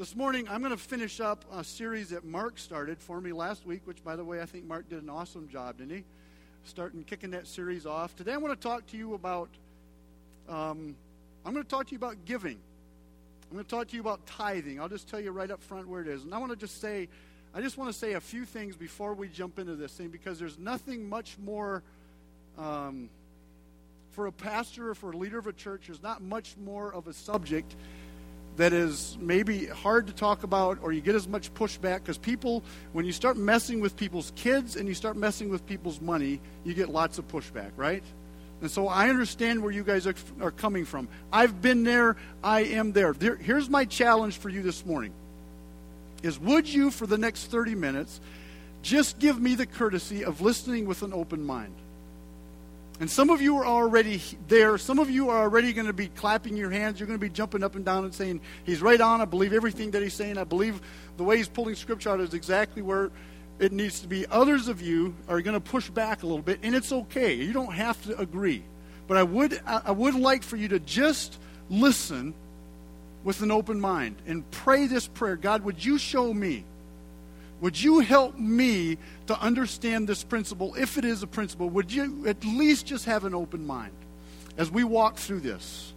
This morning, I'm going to finish up a series that Mark started for me last week, which, by the way, I think Mark did an awesome job, didn't he? Starting kicking that series off. Today, I want to talk to you about. Um, I'm going to talk to you about giving. I'm going to talk to you about tithing. I'll just tell you right up front where it is. And I want to just say, I just want to say a few things before we jump into this thing because there's nothing much more. Um, for a pastor or for a leader of a church, there's not much more of a subject that is maybe hard to talk about or you get as much pushback because people, when you start messing with people's kids and you start messing with people's money, you get lots of pushback, right? And so I understand where you guys are, are coming from. I've been there, I am there. there. Here's my challenge for you this morning is would you for the next 30 minutes just give me the courtesy of listening with an open mind? And some of you are already there. Some of you are already going to be clapping your hands. You're going to be jumping up and down and saying, He's right on. I believe everything that he's saying. I believe the way he's pulling scripture out is exactly where it needs to be. Others of you are going to push back a little bit, and it's okay. You don't have to agree. But I would, I would like for you to just listen with an open mind and pray this prayer God, would you show me? Would you help me to understand this principle, if it is a principle? Would you at least just have an open mind as we walk through this?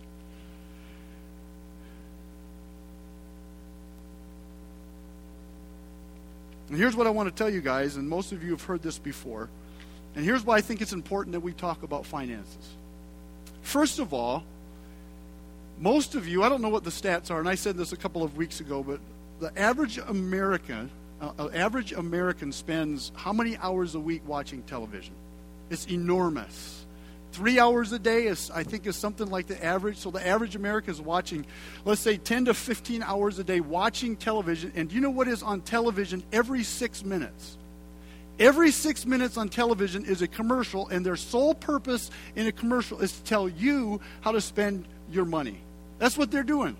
And here's what I want to tell you guys, and most of you have heard this before. And here's why I think it's important that we talk about finances. First of all, most of you, I don't know what the stats are, and I said this a couple of weeks ago, but the average American uh, average American spends how many hours a week watching television? It's enormous. Three hours a day is, I think, is something like the average. So the average American is watching, let's say, 10 to 15 hours a day watching television. And you know what is on television every six minutes? Every six minutes on television is a commercial, and their sole purpose in a commercial is to tell you how to spend your money. That's what they're doing.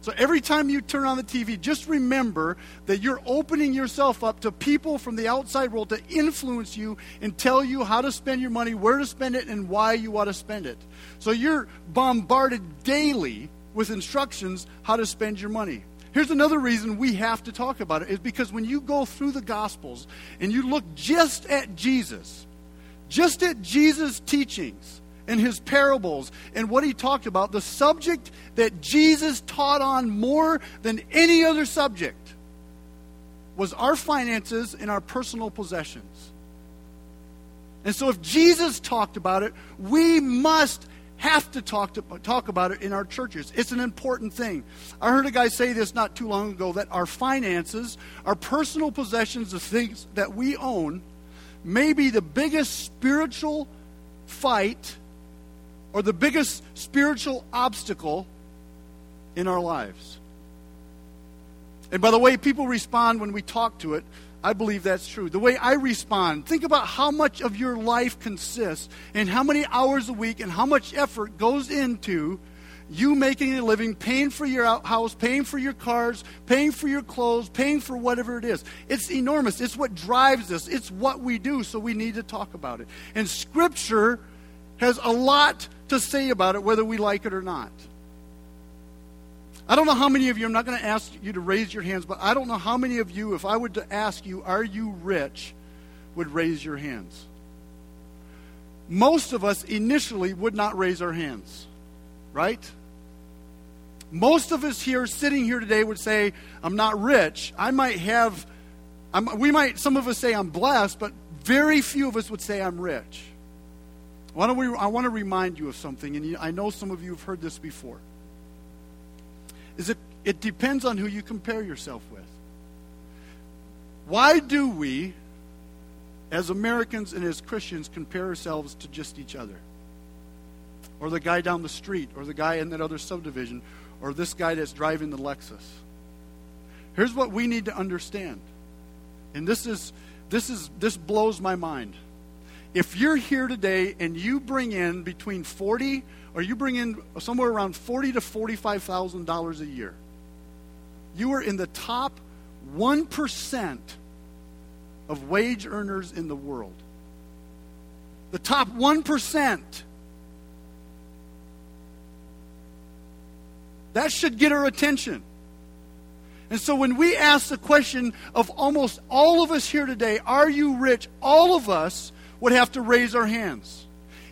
So every time you turn on the TV, just remember that you're opening yourself up to people from the outside world to influence you and tell you how to spend your money, where to spend it, and why you ought to spend it. So you're bombarded daily with instructions how to spend your money. Here's another reason we have to talk about it is because when you go through the Gospels and you look just at Jesus, just at Jesus' teachings, and his parables and what he talked about, the subject that Jesus taught on more than any other subject was our finances and our personal possessions. And so if Jesus talked about it, we must have to talk, to talk about it in our churches. It's an important thing. I heard a guy say this not too long ago that our finances, our personal possessions, the things that we own, may be the biggest spiritual fight or the biggest spiritual obstacle in our lives. And by the way people respond when we talk to it, I believe that's true. The way I respond, think about how much of your life consists and how many hours a week and how much effort goes into you making a living, paying for your house, paying for your cars, paying for your clothes, paying for whatever it is. It's enormous. It's what drives us. It's what we do, so we need to talk about it. And Scripture has a lot to say about it, whether we like it or not. I don't know how many of you, I'm not going to ask you to raise your hands, but I don't know how many of you, if I were to ask you, are you rich, would raise your hands. Most of us initially would not raise our hands, right? Most of us here, sitting here today, would say, I'm not rich. I might have, I'm, we might, some of us say I'm blessed, but very few of us would say I'm rich. Why don't we, I want to remind you of something, and I know some of you have heard this before. Is it, it depends on who you compare yourself with. Why do we, as Americans and as Christians, compare ourselves to just each other? Or the guy down the street, or the guy in that other subdivision, or this guy that's driving the Lexus? Here's what we need to understand. And this is this is this blows my mind. If you're here today and you bring in between 40 or you bring in somewhere around 40 to 45,000 dollars a year, you are in the top 1% of wage earners in the world. The top 1%. That should get our attention. And so when we ask the question of almost all of us here today, are you rich? All of us would have to raise our hands.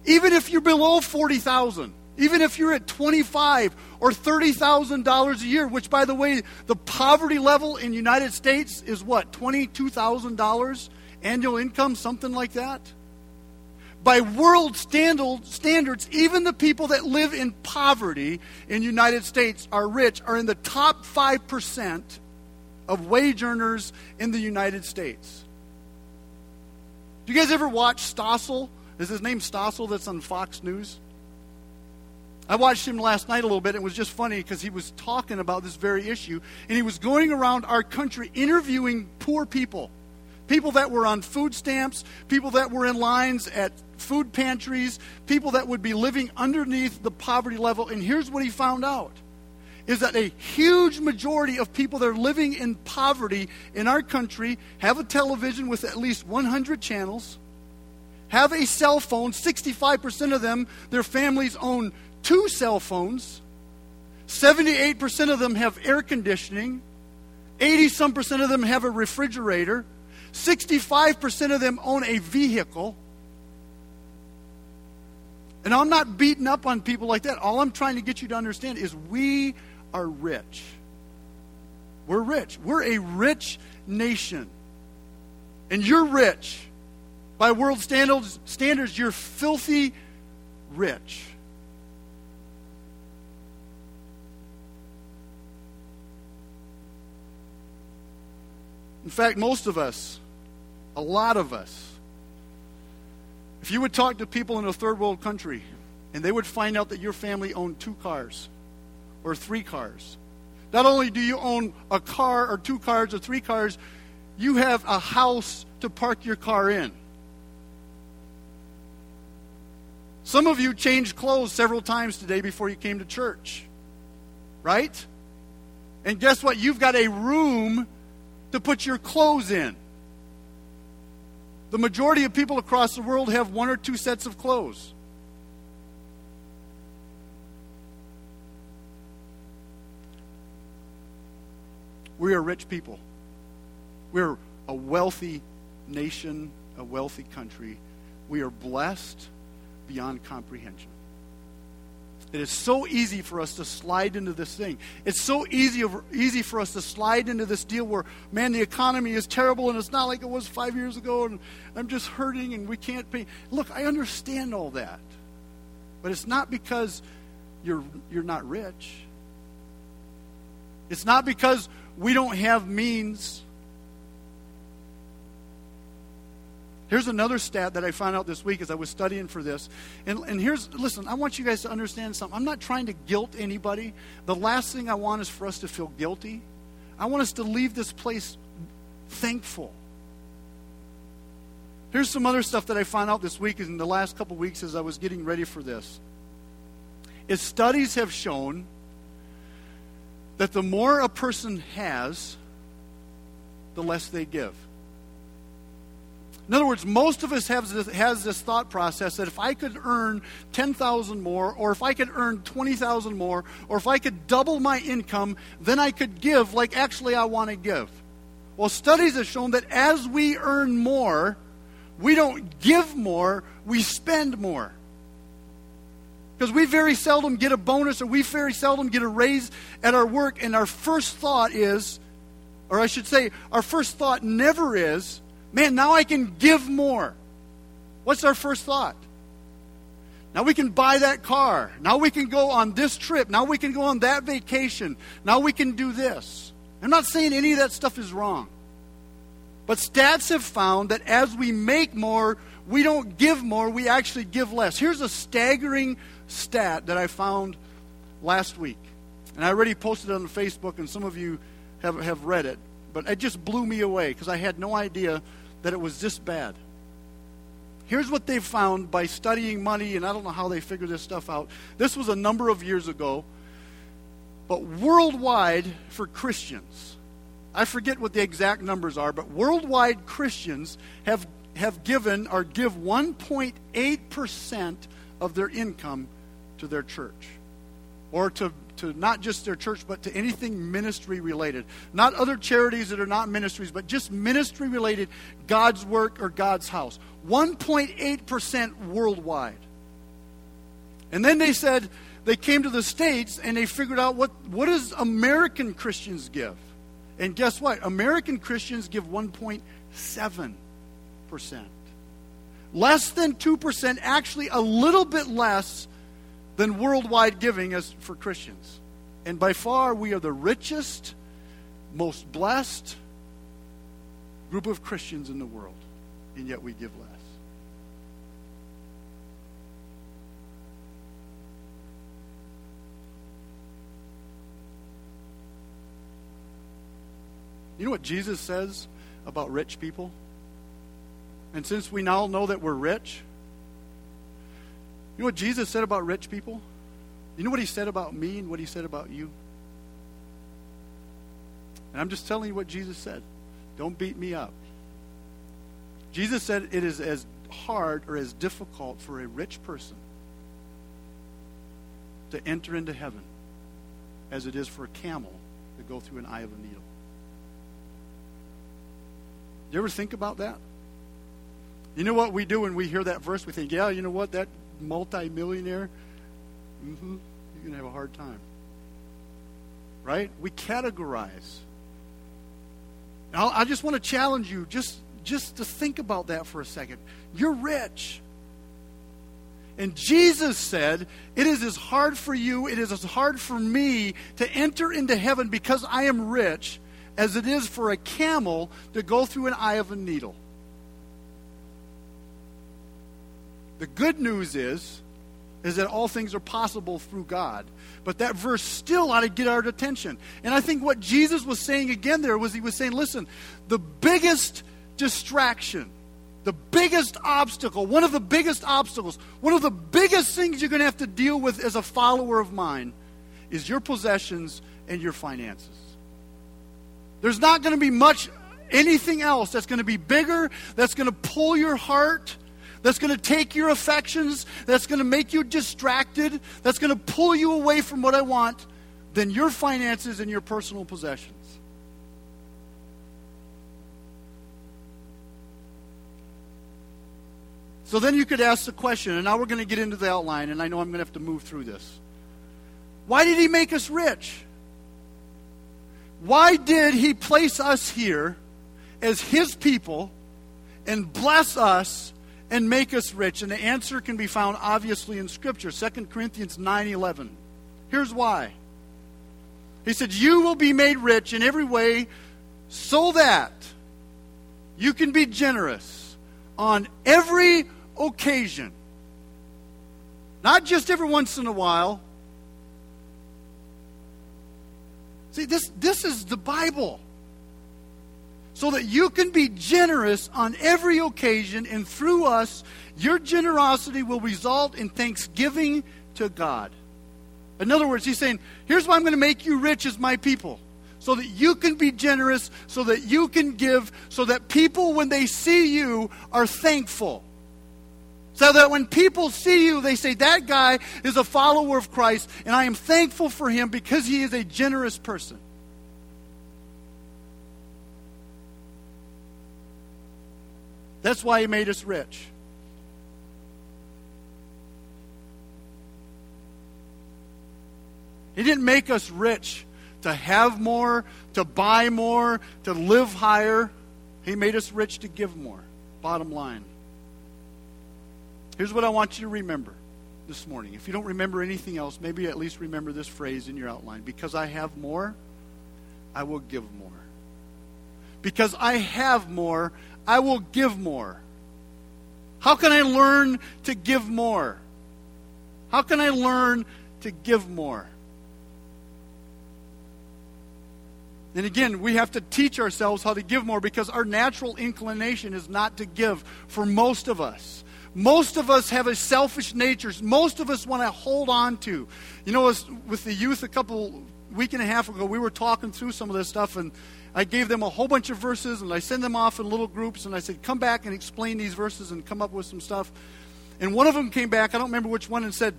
Even if you're below 40,000, even if you're at 25 or $30,000 a year, which by the way, the poverty level in United States is what? $22,000 annual income, something like that? By world standards, even the people that live in poverty in United States are rich, are in the top 5% of wage earners in the United States. Do you guys ever watch Stossel? Is his name Stossel that's on Fox News? I watched him last night a little bit. And it was just funny because he was talking about this very issue. And he was going around our country interviewing poor people people that were on food stamps, people that were in lines at food pantries, people that would be living underneath the poverty level. And here's what he found out is that a huge majority of people that are living in poverty in our country have a television with at least 100 channels, have a cell phone. 65% of them, their families own two cell phones. 78% of them have air conditioning. 80 some percent of them have a refrigerator. 65% of them own a vehicle. And I'm not beating up on people like that. All I'm trying to get you to understand is we are rich. We're rich. We're a rich nation. And you're rich. By world standards, standards you're filthy rich. In fact, most of us, a lot of us, if you would talk to people in a third world country and they would find out that your family owned two cars or three cars, not only do you own a car or two cars or three cars, you have a house to park your car in. Some of you changed clothes several times today before you came to church, right? And guess what? You've got a room to put your clothes in. The majority of people across the world have one or two sets of clothes. We are rich people. We're a wealthy nation, a wealthy country. We are blessed beyond comprehension. It is so easy for us to slide into this thing. It's so easy, easy for us to slide into this deal where, man, the economy is terrible and it's not like it was five years ago and I'm just hurting and we can't pay. Look, I understand all that. But it's not because you're, you're not rich. It's not because we don't have means. Here's another stat that I found out this week as I was studying for this. And, and here's, listen, I want you guys to understand something. I'm not trying to guilt anybody. The last thing I want is for us to feel guilty. I want us to leave this place thankful. Here's some other stuff that I found out this week in the last couple weeks as I was getting ready for this. Is studies have shown that the more a person has, the less they give. In other words, most of us have this, has this thought process that if I could earn 10,000 more, or if I could earn 20,000 more, or if I could double my income, then I could give like actually I want to give. Well, studies have shown that as we earn more, we don't give more, we spend more. Because we very seldom get a bonus or we very seldom get a raise at our work, and our first thought is, or I should say, our first thought never is, man, now I can give more. What's our first thought? Now we can buy that car. Now we can go on this trip. Now we can go on that vacation. Now we can do this. I'm not saying any of that stuff is wrong. But stats have found that as we make more, we don't give more, we actually give less. Here's a staggering stat that I found last week. And I already posted it on Facebook, and some of you have, have read it. But it just blew me away because I had no idea that it was this bad. Here's what they found by studying money, and I don't know how they figured this stuff out. This was a number of years ago. But worldwide, for Christians, I forget what the exact numbers are, but worldwide Christians have, have given or give 1.8% of their income to their church or to to not just their church, but to anything ministry related. Not other charities that are not ministries, but just ministry related, God's work or God's house. 1.8% worldwide. And then they said they came to the States and they figured out what, what does American Christians give? And guess what? American Christians give 1.7%. Less than 2%, actually a little bit less than worldwide giving as for Christians. And by far, we are the richest, most blessed group of Christians in the world, and yet we give less. You know what Jesus says about rich people? And since we now know that we're rich, you know what Jesus said about rich people? You know what he said about me and what he said about you? And I'm just telling you what Jesus said. Don't beat me up. Jesus said it is as hard or as difficult for a rich person to enter into heaven as it is for a camel to go through an eye of a needle. Do you ever think about that? You know what we do when we hear that verse? We think, yeah, you know what? That multimillionaire, mm-hmm, you're going to have a hard time. Right? We categorize. Now, I just want to challenge you just, just to think about that for a second. You're rich. And Jesus said, It is as hard for you, it is as hard for me to enter into heaven because I am rich as it is for a camel to go through an eye of a needle. The good news is, is that all things are possible through God. But that verse still ought to get our attention. And I think what Jesus was saying again there was he was saying, listen, the biggest distraction, the biggest obstacle, one of the biggest obstacles, one of the biggest things you're going to have to deal with as a follower of mine is your possessions and your finances. There's not going to be much anything else that's going to be bigger, that's going to pull your heart that's going to take your affections, that's going to make you distracted, that's going to pull you away from what I want, than your finances and your personal possessions. So then you could ask the question, and now we're going to get into the outline, and I know I'm going to have to move through this. Why did he make us rich? Why did he place us here as his people and bless us and make us rich? And the answer can be found obviously in Scripture, 2 Corinthians 9 11. Here's why. He said, You will be made rich in every way so that you can be generous on every occasion. Not just every once in a while. See, this, this is the Bible so that you can be generous on every occasion, and through us, your generosity will result in thanksgiving to God. In other words, he's saying, Here's why I'm going to make you rich as my people. So that you can be generous, so that you can give, so that people, when they see you, are thankful. So that when people see you, they say, That guy is a follower of Christ, and I am thankful for him because he is a generous person. That's why He made us rich. He didn't make us rich to have more, to buy more, to live higher. He made us rich to give more. Bottom line. Here's what I want you to remember this morning. If you don't remember anything else, maybe at least remember this phrase in your outline. Because I have more, I will give more. Because I have more, I will give more. How can I learn to give more? How can I learn to give more? And again, we have to teach ourselves how to give more because our natural inclination is not to give for most of us. Most of us have a selfish nature. Most of us want to hold on to. You know, with the youth a couple week and a half ago, we were talking through some of this stuff, and I gave them a whole bunch of verses and I sent them off in little groups and I said, come back and explain these verses and come up with some stuff. And one of them came back, I don't remember which one, and said,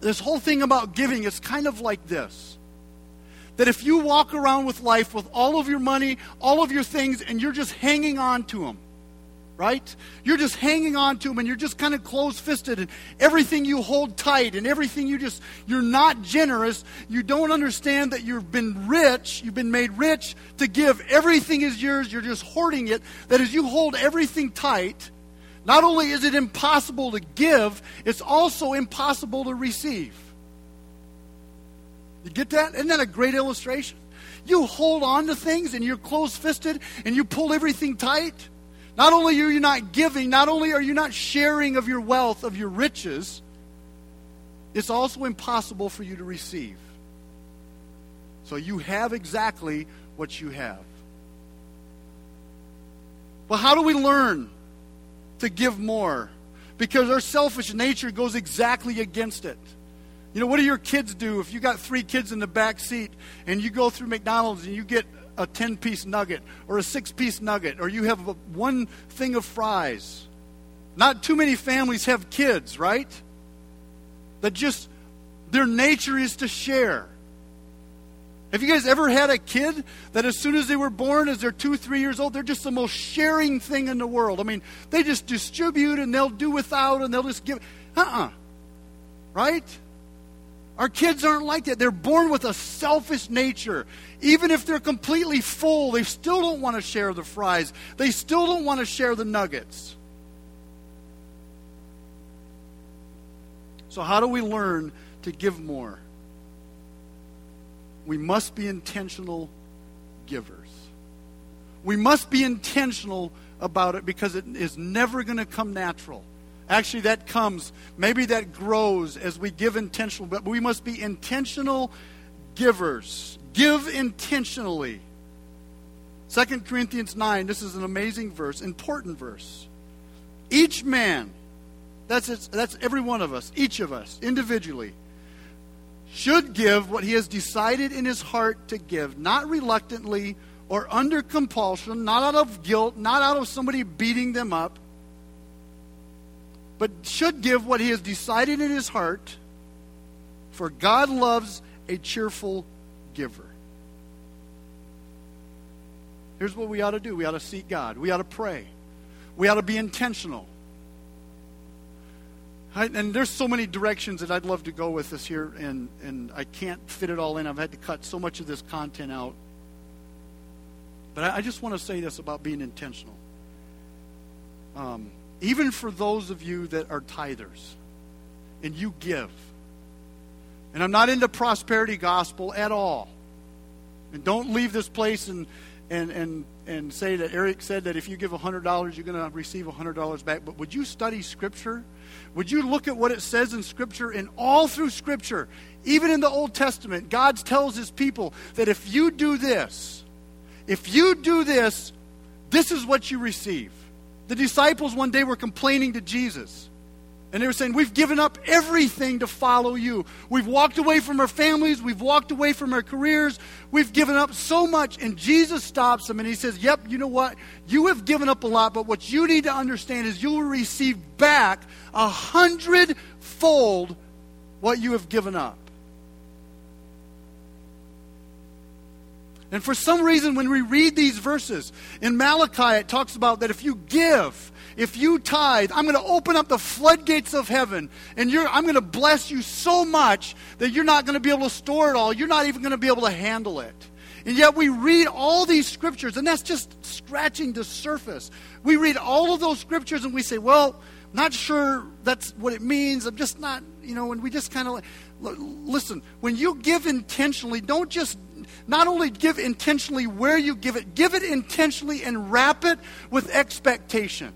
this whole thing about giving is kind of like this that if you walk around with life with all of your money, all of your things, and you're just hanging on to them, right? You're just hanging on to them and you're just kind of close fisted and everything you hold tight and everything you just, you're not generous. You don't understand that you've been rich, you've been made rich to give. Everything is yours, you're just hoarding it. That as you hold everything tight, not only is it impossible to give, it's also impossible to receive. You get that? Isn't that a great illustration? You hold on to things and you're close fisted and you pull everything tight. Not only are you not giving, not only are you not sharing of your wealth, of your riches, it's also impossible for you to receive. So you have exactly what you have. Well, how do we learn to give more? Because our selfish nature goes exactly against it. You know, what do your kids do if you got three kids in the back seat and you go through McDonald's and you get a 10 piece nugget or a six piece nugget or you have a, one thing of fries? Not too many families have kids, right? That just, their nature is to share. Have you guys ever had a kid that as soon as they were born, as they're two, three years old, they're just the most sharing thing in the world? I mean, they just distribute and they'll do without and they'll just give. Uh uh-uh. uh Right? Our kids aren't like that. They're born with a selfish nature. Even if they're completely full, they still don't want to share the fries. They still don't want to share the nuggets. So, how do we learn to give more? We must be intentional givers. We must be intentional about it because it is never going to come natural. Actually, that comes, maybe that grows as we give intentional, but we must be intentional givers. Give intentionally. 2 Corinthians 9, this is an amazing verse, important verse. Each man, that's, it, that's every one of us, each of us, individually, should give what he has decided in his heart to give, not reluctantly or under compulsion, not out of guilt, not out of somebody beating them up but should give what he has decided in his heart, for God loves a cheerful giver. Here's what we ought to do we ought to seek God, we ought to pray, we ought to be intentional. I, and there's so many directions that I'd love to go with this here, and, and I can't fit it all in. I've had to cut so much of this content out. But I, I just want to say this about being intentional. Um, even for those of you that are tithers and you give. And I'm not into prosperity gospel at all. And don't leave this place and, and, and, and say that Eric said that if you give $100, you're going to receive $100 back. But would you study Scripture? Would you look at what it says in Scripture? And all through Scripture, even in the Old Testament, God tells his people that if you do this, if you do this, this is what you receive. The disciples one day were complaining to Jesus. And they were saying, We've given up everything to follow you. We've walked away from our families. We've walked away from our careers. We've given up so much. And Jesus stops them and he says, Yep, you know what? You have given up a lot, but what you need to understand is you will receive back a hundredfold what you have given up. And for some reason, when we read these verses in Malachi, it talks about that if you give, if you tithe, I'm going to open up the floodgates of heaven and I'm going to bless you so much that you're not going to be able to store it all. You're not even going to be able to handle it. And yet we read all these scriptures, and that's just scratching the surface. We read all of those scriptures and we say, well, not sure that's what it means. I'm just not, you know, and we just kind of like, listen, when you give intentionally, don't just not only give intentionally where you give it, give it intentionally and wrap it with expectation.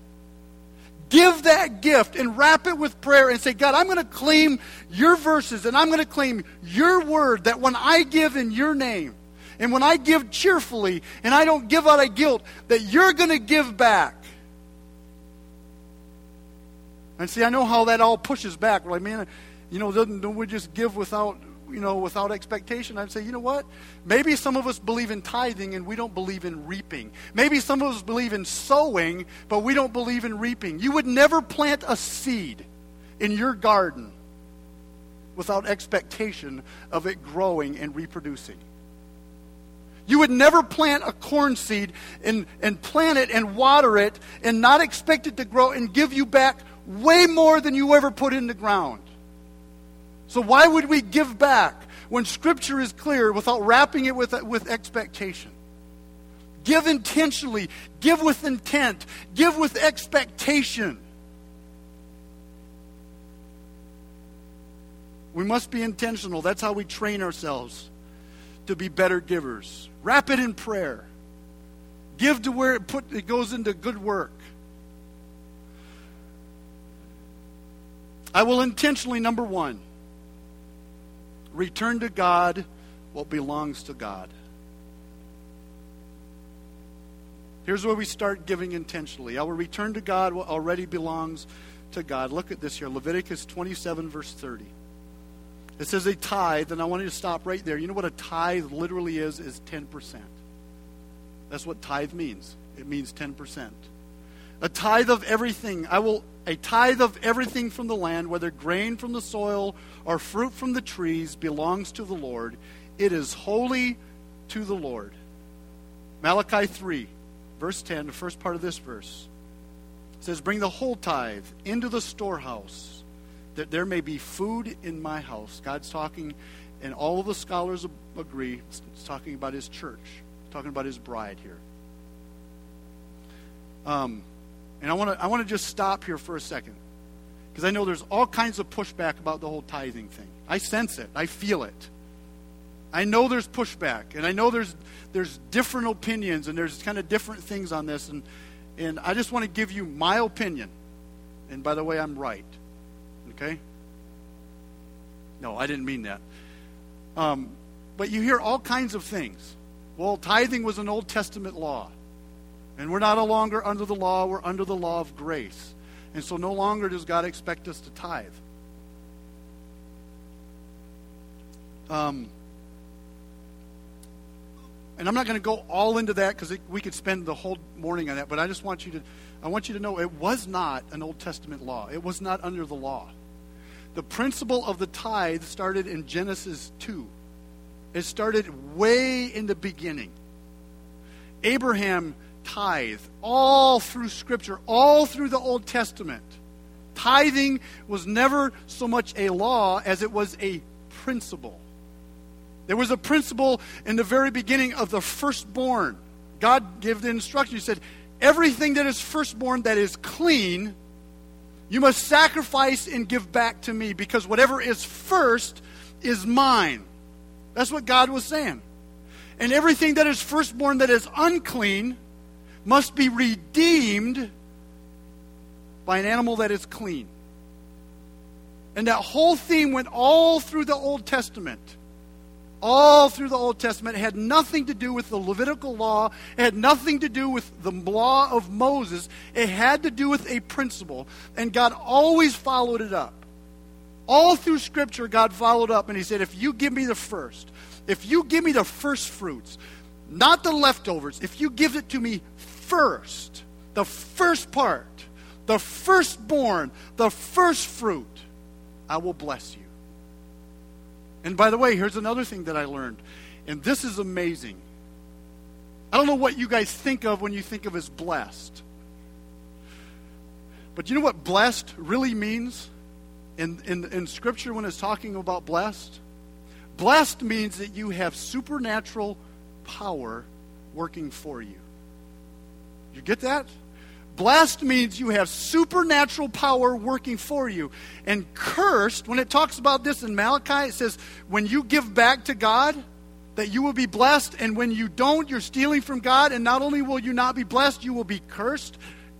Give that gift and wrap it with prayer and say, God, I'm going to claim your verses and I'm going to claim your word that when I give in your name and when I give cheerfully and I don't give out of guilt, that you're going to give back. And see, I know how that all pushes back. Like, man, you know, don't we just give without you know, without expectation, I'd say, you know what? Maybe some of us believe in tithing and we don't believe in reaping. Maybe some of us believe in sowing, but we don't believe in reaping. You would never plant a seed in your garden without expectation of it growing and reproducing. You would never plant a corn seed and, and plant it and water it and not expect it to grow and give you back way more than you ever put in the ground. So, why would we give back when Scripture is clear without wrapping it with, with expectation? Give intentionally, give with intent, give with expectation. We must be intentional. That's how we train ourselves to be better givers. Wrap it in prayer. Give to where it put it goes into good work. I will intentionally number 1 return to God what belongs to God. Here's where we start giving intentionally. I will return to God what already belongs to God. Look at this here Leviticus 27, verse 30. It says a tithe, and I want you to stop right there. You know what a tithe literally is? Is 10%. That's what tithe means. It means 10%. A tithe of everything. I will a tithe of everything from the land, whether grain from the soil or fruit from the trees, belongs to the Lord. It is holy to the Lord. Malachi 3, verse 10, the first part of this verse says, Bring the whole tithe into the storehouse that there may be food in my house. God's talking, and all of the scholars agree, it's talking about his church, talking about his bride here. Um, and I want to I want to just stop here for a second because I know there's all kinds of pushback about the whole tithing thing. I sense it. I feel it. I know there's pushback, and I know there's there's different opinions, and there's kind of different things on this, and and I just want to give you my opinion. And by the way, I'm right. Okay? No, I didn't mean that. Um, but you hear all kinds of things. Well, tithing was an Old Testament law. And we're not no longer under the law, we're under the law of grace. And so no longer does God expect us to tithe. Um, and I'm not going to go all into that because we could spend the whole morning on that. But I just want you to, I want you to know it was not an Old Testament law. It was not under the law. The principle of the tithe started in Genesis 2. It started way in the beginning. Abraham tithe all through Scripture, all through the Old Testament. Tithing was never so much a law as it was a principle. There was a principle in the very beginning of the firstborn. God gave the instruction. He said, Everything that is firstborn that is clean you must sacrifice and give back to me because whatever is first is mine. That's what God was saying. And everything that is firstborn that is unclean must be redeemed by an animal that is clean. And that whole theme went all through the Old Testament all through the Old Testament. It had nothing to do with the Levitical law, it had nothing to do with the law of Moses. It had to do with a principle. And God always followed it up. All through Scripture, God followed up and He said, If you give me the first, if you give me the first fruits, not the leftovers, if you give it to me first, the first part, the firstborn, the first fruit, I will bless you. And by the way, here's another thing that I learned. And this is amazing. I don't know what you guys think of when you think of as blessed. But you know what blessed really means in, in, in Scripture when it's talking about blessed? Blessed means that you have supernatural power working for you. You get that? Blessed means you have supernatural power working for you. And cursed, when it talks about this in Malachi, it says, when you give back to God, that you will be blessed. And when you don't, you're stealing from God. And not only will you not be blessed, you will be cursed.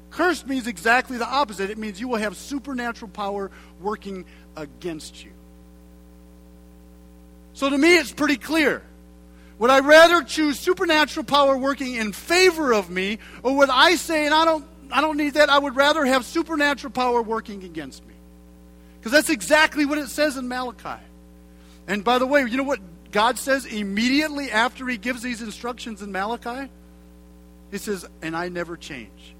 Cursed means exactly the opposite. It means you will have supernatural power working against you. So to me, it's pretty clear. Would I rather choose supernatural power working in favor of me, or would I say, and I don't I don't need that. I would rather have supernatural power working against me. Because that's exactly what it says in Malachi. And by the way, you know what God says immediately after he gives these instructions in Malachi? He says, And I never change.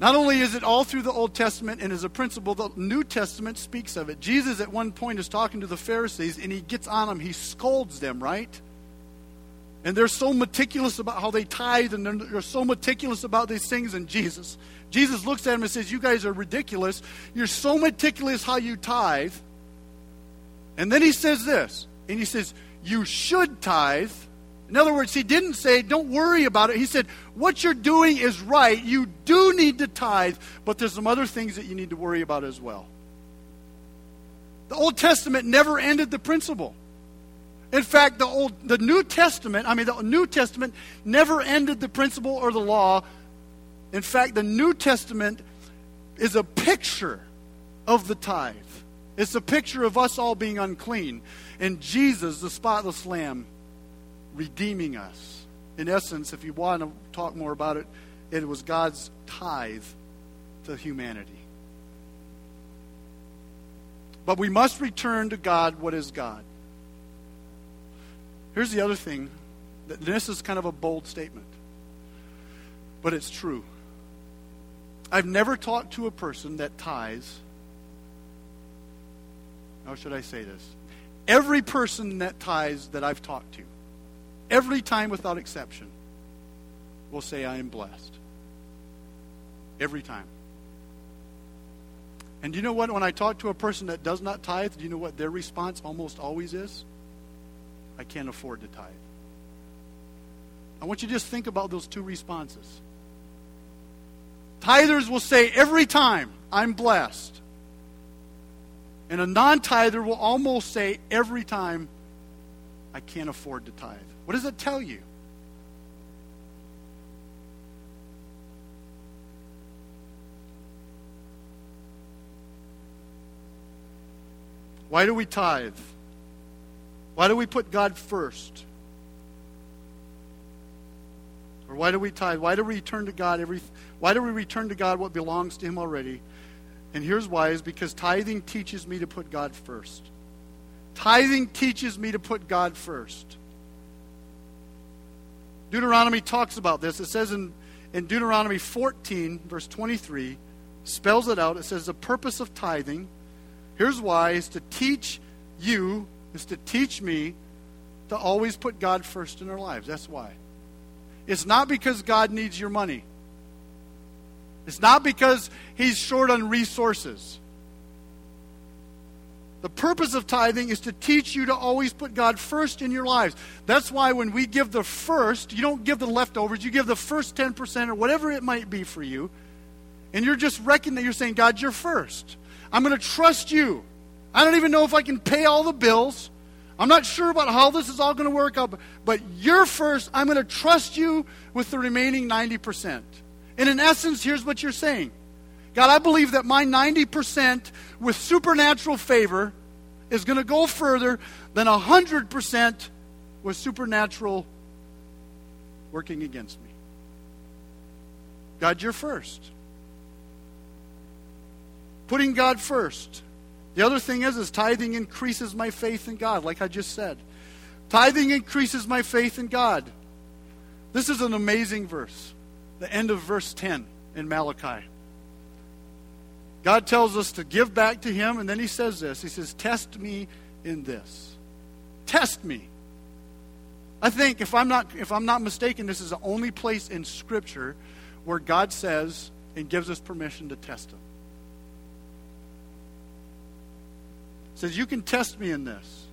Not only is it all through the Old Testament and as a principle, the New Testament speaks of it. Jesus at one point is talking to the Pharisees and he gets on them, he scolds them, right? And they're so meticulous about how they tithe and they're, so meticulous about these things. And Jesus, Jesus looks at them and says, You guys are ridiculous. You're so meticulous how you tithe. And then he says this, and he says, You should tithe in other words, he didn't say, don't worry about it. He said, what you're doing is right. You do need to tithe, but there's some other things that you need to worry about as well. The Old Testament never ended the principle. In fact, the old the New Testament, I mean the New Testament never ended the principle or the law. In fact, the New Testament is a picture of the tithe. It's a picture of us all being unclean. And Jesus, the spotless lamb, redeeming us. In essence, if you want to talk more about it, it was God's tithe to humanity. But we must return to God what is God. Here's the other thing. That This is kind of a bold statement, but it's true. I've never talked to a person that tithes. How should I say this? Every person that tithes that I've talked to every time without exception, will say, I am blessed. Every time. And do you know what? When I talk to a person that does not tithe, do you know what their response almost always is? I can't afford to tithe. I want you to just think about those two responses. Tithers will say every time, I'm blessed. And a non tither will almost say every time, I can't afford to tithe. What does it tell you? Why do we tithe? Why do we put God first? Or why do we tithe? Why do we return to God every why do we return to God what belongs to him already? And here's why is because tithing teaches me to put God first. Tithing teaches me to put God first. Deuteronomy talks about this. It says in, in Deuteronomy 14, verse 23, spells it out. It says, The purpose of tithing, here's why, is to teach you, is to teach me to always put God first in our lives. That's why. It's not because God needs your money. It's not because he's short on resources. The purpose of tithing is to teach you to always put God first in your lives. That's why when we give the first, you don't give the leftovers, you give the first 10% or whatever it might be for you. And you're just reckoning that you're saying, God, you're first. I'm going to trust you. I don't even know if I can pay all the bills. I'm not sure about how this is all going to work out, but you're first. I'm going to trust you with the remaining 90%. And in essence, here's what you're saying God, I believe that my 90% with supernatural favor is going to go further than 100% with supernatural working against me. God, you're first. Putting God first. The other thing is, is tithing increases my faith in God, like I just said. Tithing increases my faith in God. This is an amazing verse. The end of verse 10 in Malachi. God tells us to give back to Him, and then He says this He says, Test me in this. Test me. I think, if I'm not, if I'm not mistaken, this is the only place in Scripture where God says and gives us permission to test Him. says, You can test me in this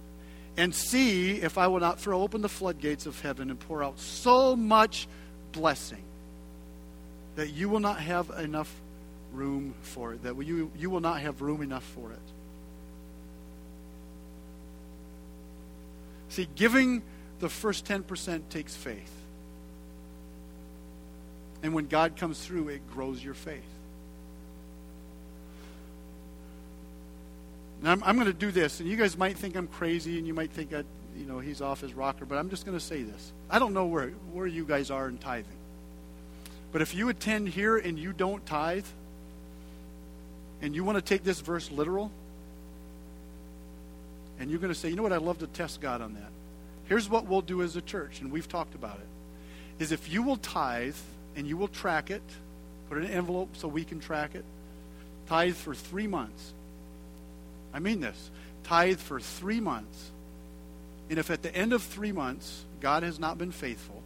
and see if I will not throw open the floodgates of heaven and pour out so much blessing that you will not have enough room for it, that you, you will not have room enough for it. See, giving the first 10% takes faith. And when God comes through, it grows your faith. Now, I'm, I'm going to do this, and you guys might think I'm crazy, and you might think, I, you know, he's off his rocker, but I'm just going to say this. I don't know where, where you guys are in tithing. But if you attend here and you don't tithe, and you want to take this verse literal, and you're going to say, you know what, I'd love to test God on that. Here's what we'll do as a church, and we've talked about it, is if you will tithe and you will track it, Put it in an envelope so we can track it. Tithe for three months. I mean this. Tithe for three months. And if at the end of three months God has not been faithful,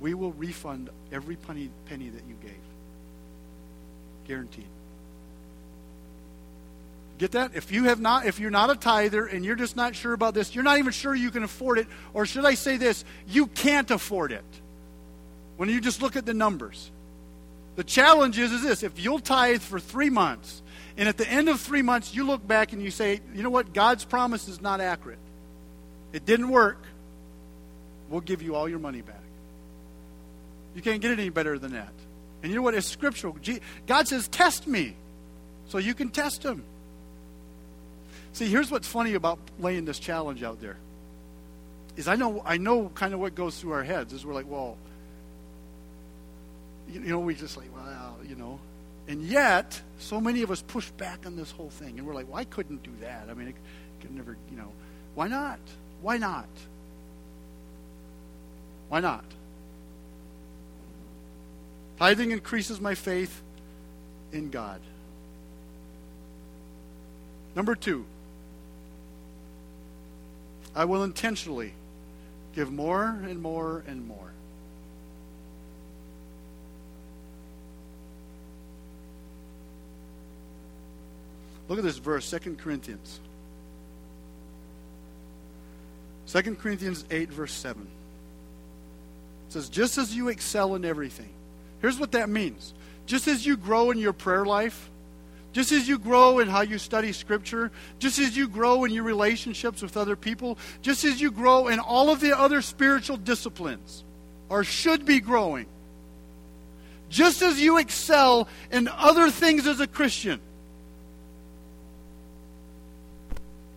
we will refund every penny, penny that you gave. Guaranteed. Get that? If you have not, if you're not a tither and you're just not sure about this, you're not even sure you can afford it, or should I say this, you can't afford it. When you just look at the numbers. The challenge is, is this if you'll tithe for three months, and at the end of three months you look back and you say, you know what, God's promise is not accurate. It didn't work. We'll give you all your money back. You can't get it any better than that. And you know what? It's scriptural. God says, test me. So you can test him. See, here's what's funny about laying this challenge out there. Is I know I know kind of what goes through our heads is we're like, well, you, you know, we just like, well, you know. And yet, so many of us push back on this whole thing. And we're like, well, I couldn't do that. I mean, I could never, you know. Why not? Why not? Why not? Tithing increases my faith in God. Number two, I will intentionally give more and more and more. Look at this verse, 2 Corinthians. 2 Corinthians 8, verse 7. It says, Just as you excel in everything. Here's what that means. Just as you grow in your prayer life, just as you grow in how you study Scripture, just as you grow in your relationships with other people, just as you grow in all of the other spiritual disciplines, or should be growing, just as you excel in other things as a Christian,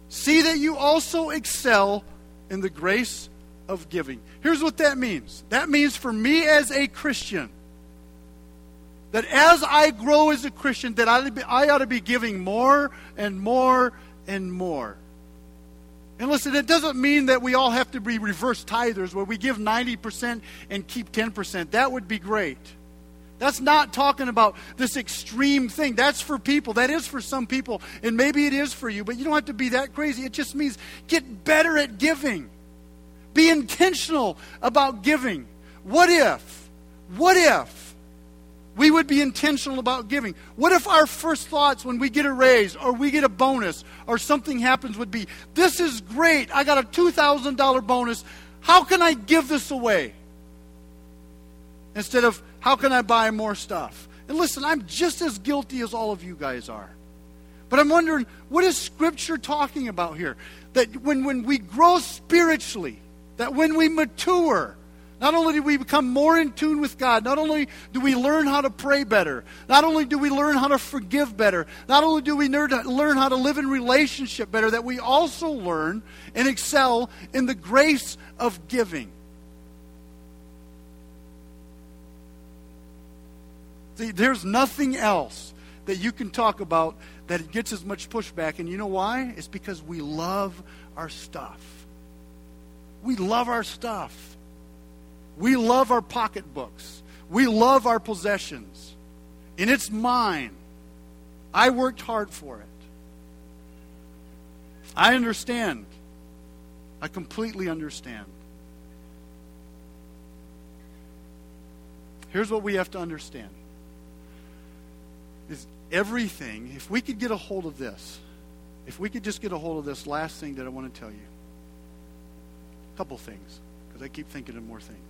see that you also excel in the grace of giving. Here's what that means that means for me as a Christian, that as I grow as a Christian, that I, I ought to be giving more and more and more. And listen, it doesn't mean that we all have to be reverse tithers where we give 90% and keep 10%. That would be great. That's not talking about this extreme thing. That's for people. That is for some people. And maybe it is for you, but you don't have to be that crazy. It just means get better at giving. Be intentional about giving. What if? What if? We would be intentional about giving. What if our first thoughts when we get a raise or we get a bonus or something happens would be, This is great. I got a $2,000 bonus. How can I give this away? Instead of, How can I buy more stuff? And listen, I'm just as guilty as all of you guys are. But I'm wondering, what is Scripture talking about here? That when, when we grow spiritually, that when we mature, not only do we become more in tune with God, not only do we learn how to pray better, not only do we learn how to forgive better, not only do we learn how to live in relationship better, that we also learn and excel in the grace of giving. See, there's nothing else that you can talk about that gets as much pushback. And you know why? It's because we love our stuff. We love our stuff. We love our pocketbooks. We love our possessions. And it's mine. I worked hard for it. I understand. I completely understand. Here's what we have to understand. Is everything, if we could get a hold of this, if we could just get a hold of this last thing that I want to tell you. A couple things, because I keep thinking of more things.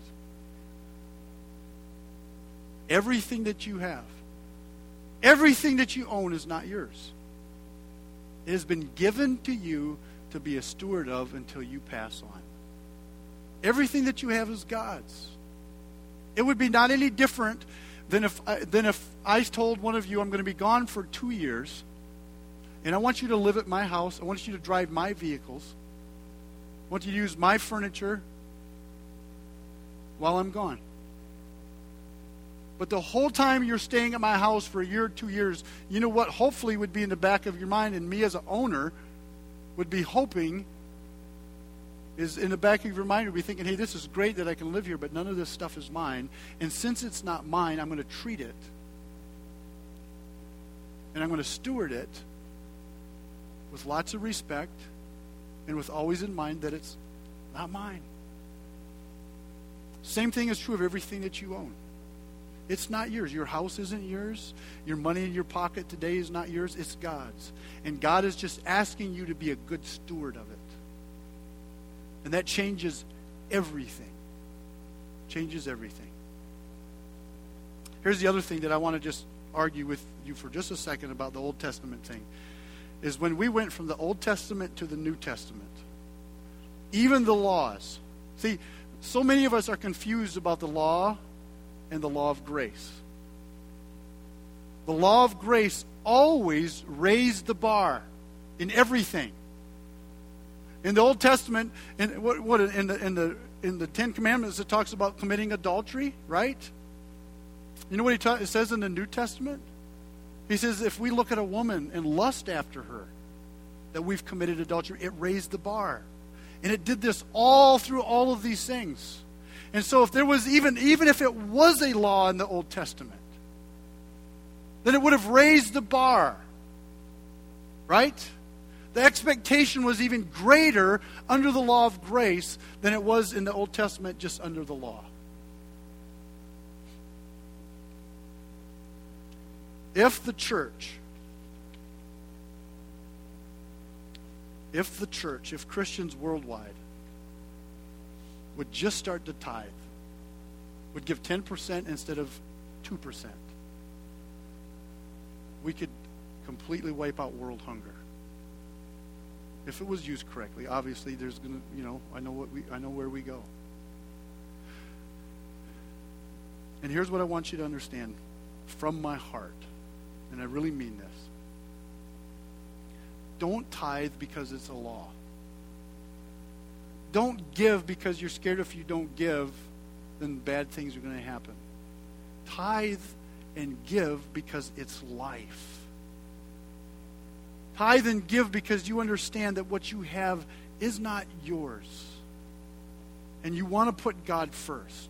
Everything that you have, everything that you own is not yours. It has been given to you to be a steward of until you pass on. Everything that you have is God's. It would be not any different than if, I, than if I told one of you I'm going to be gone for two years, and I want you to live at my house. I want you to drive my vehicles. I want you to use my furniture while I'm gone. But the whole time you're staying at my house for a year two years, you know what hopefully would be in the back of your mind, and me as an owner would be hoping is in the back of your mind, you'll be thinking, hey, this is great that I can live here, but none of this stuff is mine. And since it's not mine, I'm going to treat it. And I'm going to steward it with lots of respect and with always in mind that it's not mine. Same thing is true of everything that you own. It's not yours. Your house isn't yours. Your money in your pocket today is not yours. It's God's. And God is just asking you to be a good steward of it. And that changes everything. Changes everything. Here's the other thing that I want to just argue with you for just a second about the Old Testament thing. Is when we went from the Old Testament to the New Testament, even the laws. See, so many of us are confused about the law and the law of grace. The law of grace always raised the bar in everything. In the Old Testament, in what, what in the in the in the Ten Commandments, it talks about committing adultery, right? You know what he ta- it says in the New Testament? He says if we look at a woman and lust after her, that we've committed adultery. It raised the bar, and it did this all through all of these things. And so, if there was even even if it was a law in the Old Testament, then it would have raised the bar, right? The expectation was even greater under the law of grace than it was in the Old Testament just under the law. If the church, if the church, if Christians worldwide would just start to tithe, would give 10% instead of 2%, we could completely wipe out world hunger if it was used correctly. Obviously, there's to, you know, I know what we, I know where we go. And here's what I want you to understand from my heart, and I really mean this. Don't tithe because it's a law. Don't give because you're scared if you don't give, then bad things are going to happen. Tithe and give because it's life. Tithe and give because you understand that what you have is not yours. And you want to put God first.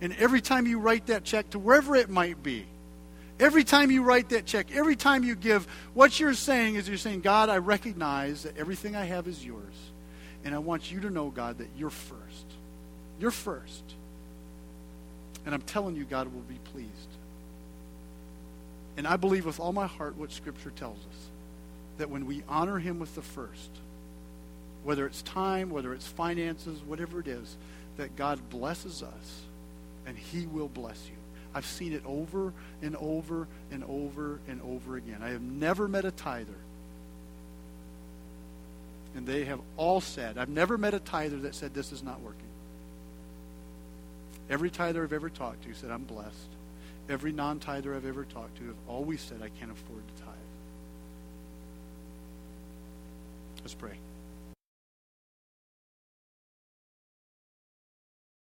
And every time you write that check to wherever it might be, every time you write that check, every time you give, what you're saying is you're saying, God, I recognize that everything I have is yours. And I want you to know, God, that you're first. You're first. And I'm telling you, God will be pleased. And I believe with all my heart what Scripture tells us that when we honor him with the first, whether it's time, whether it's finances, whatever it is, that God blesses us and he will bless you. I've seen it over and over and over and over again. I have never met a tither. And they have all said, I've never met a tither that said this is not working. Every tither I've ever talked to said, I'm blessed. Every non tither I've ever talked to have always said, I can't afford to tithe. Let's pray.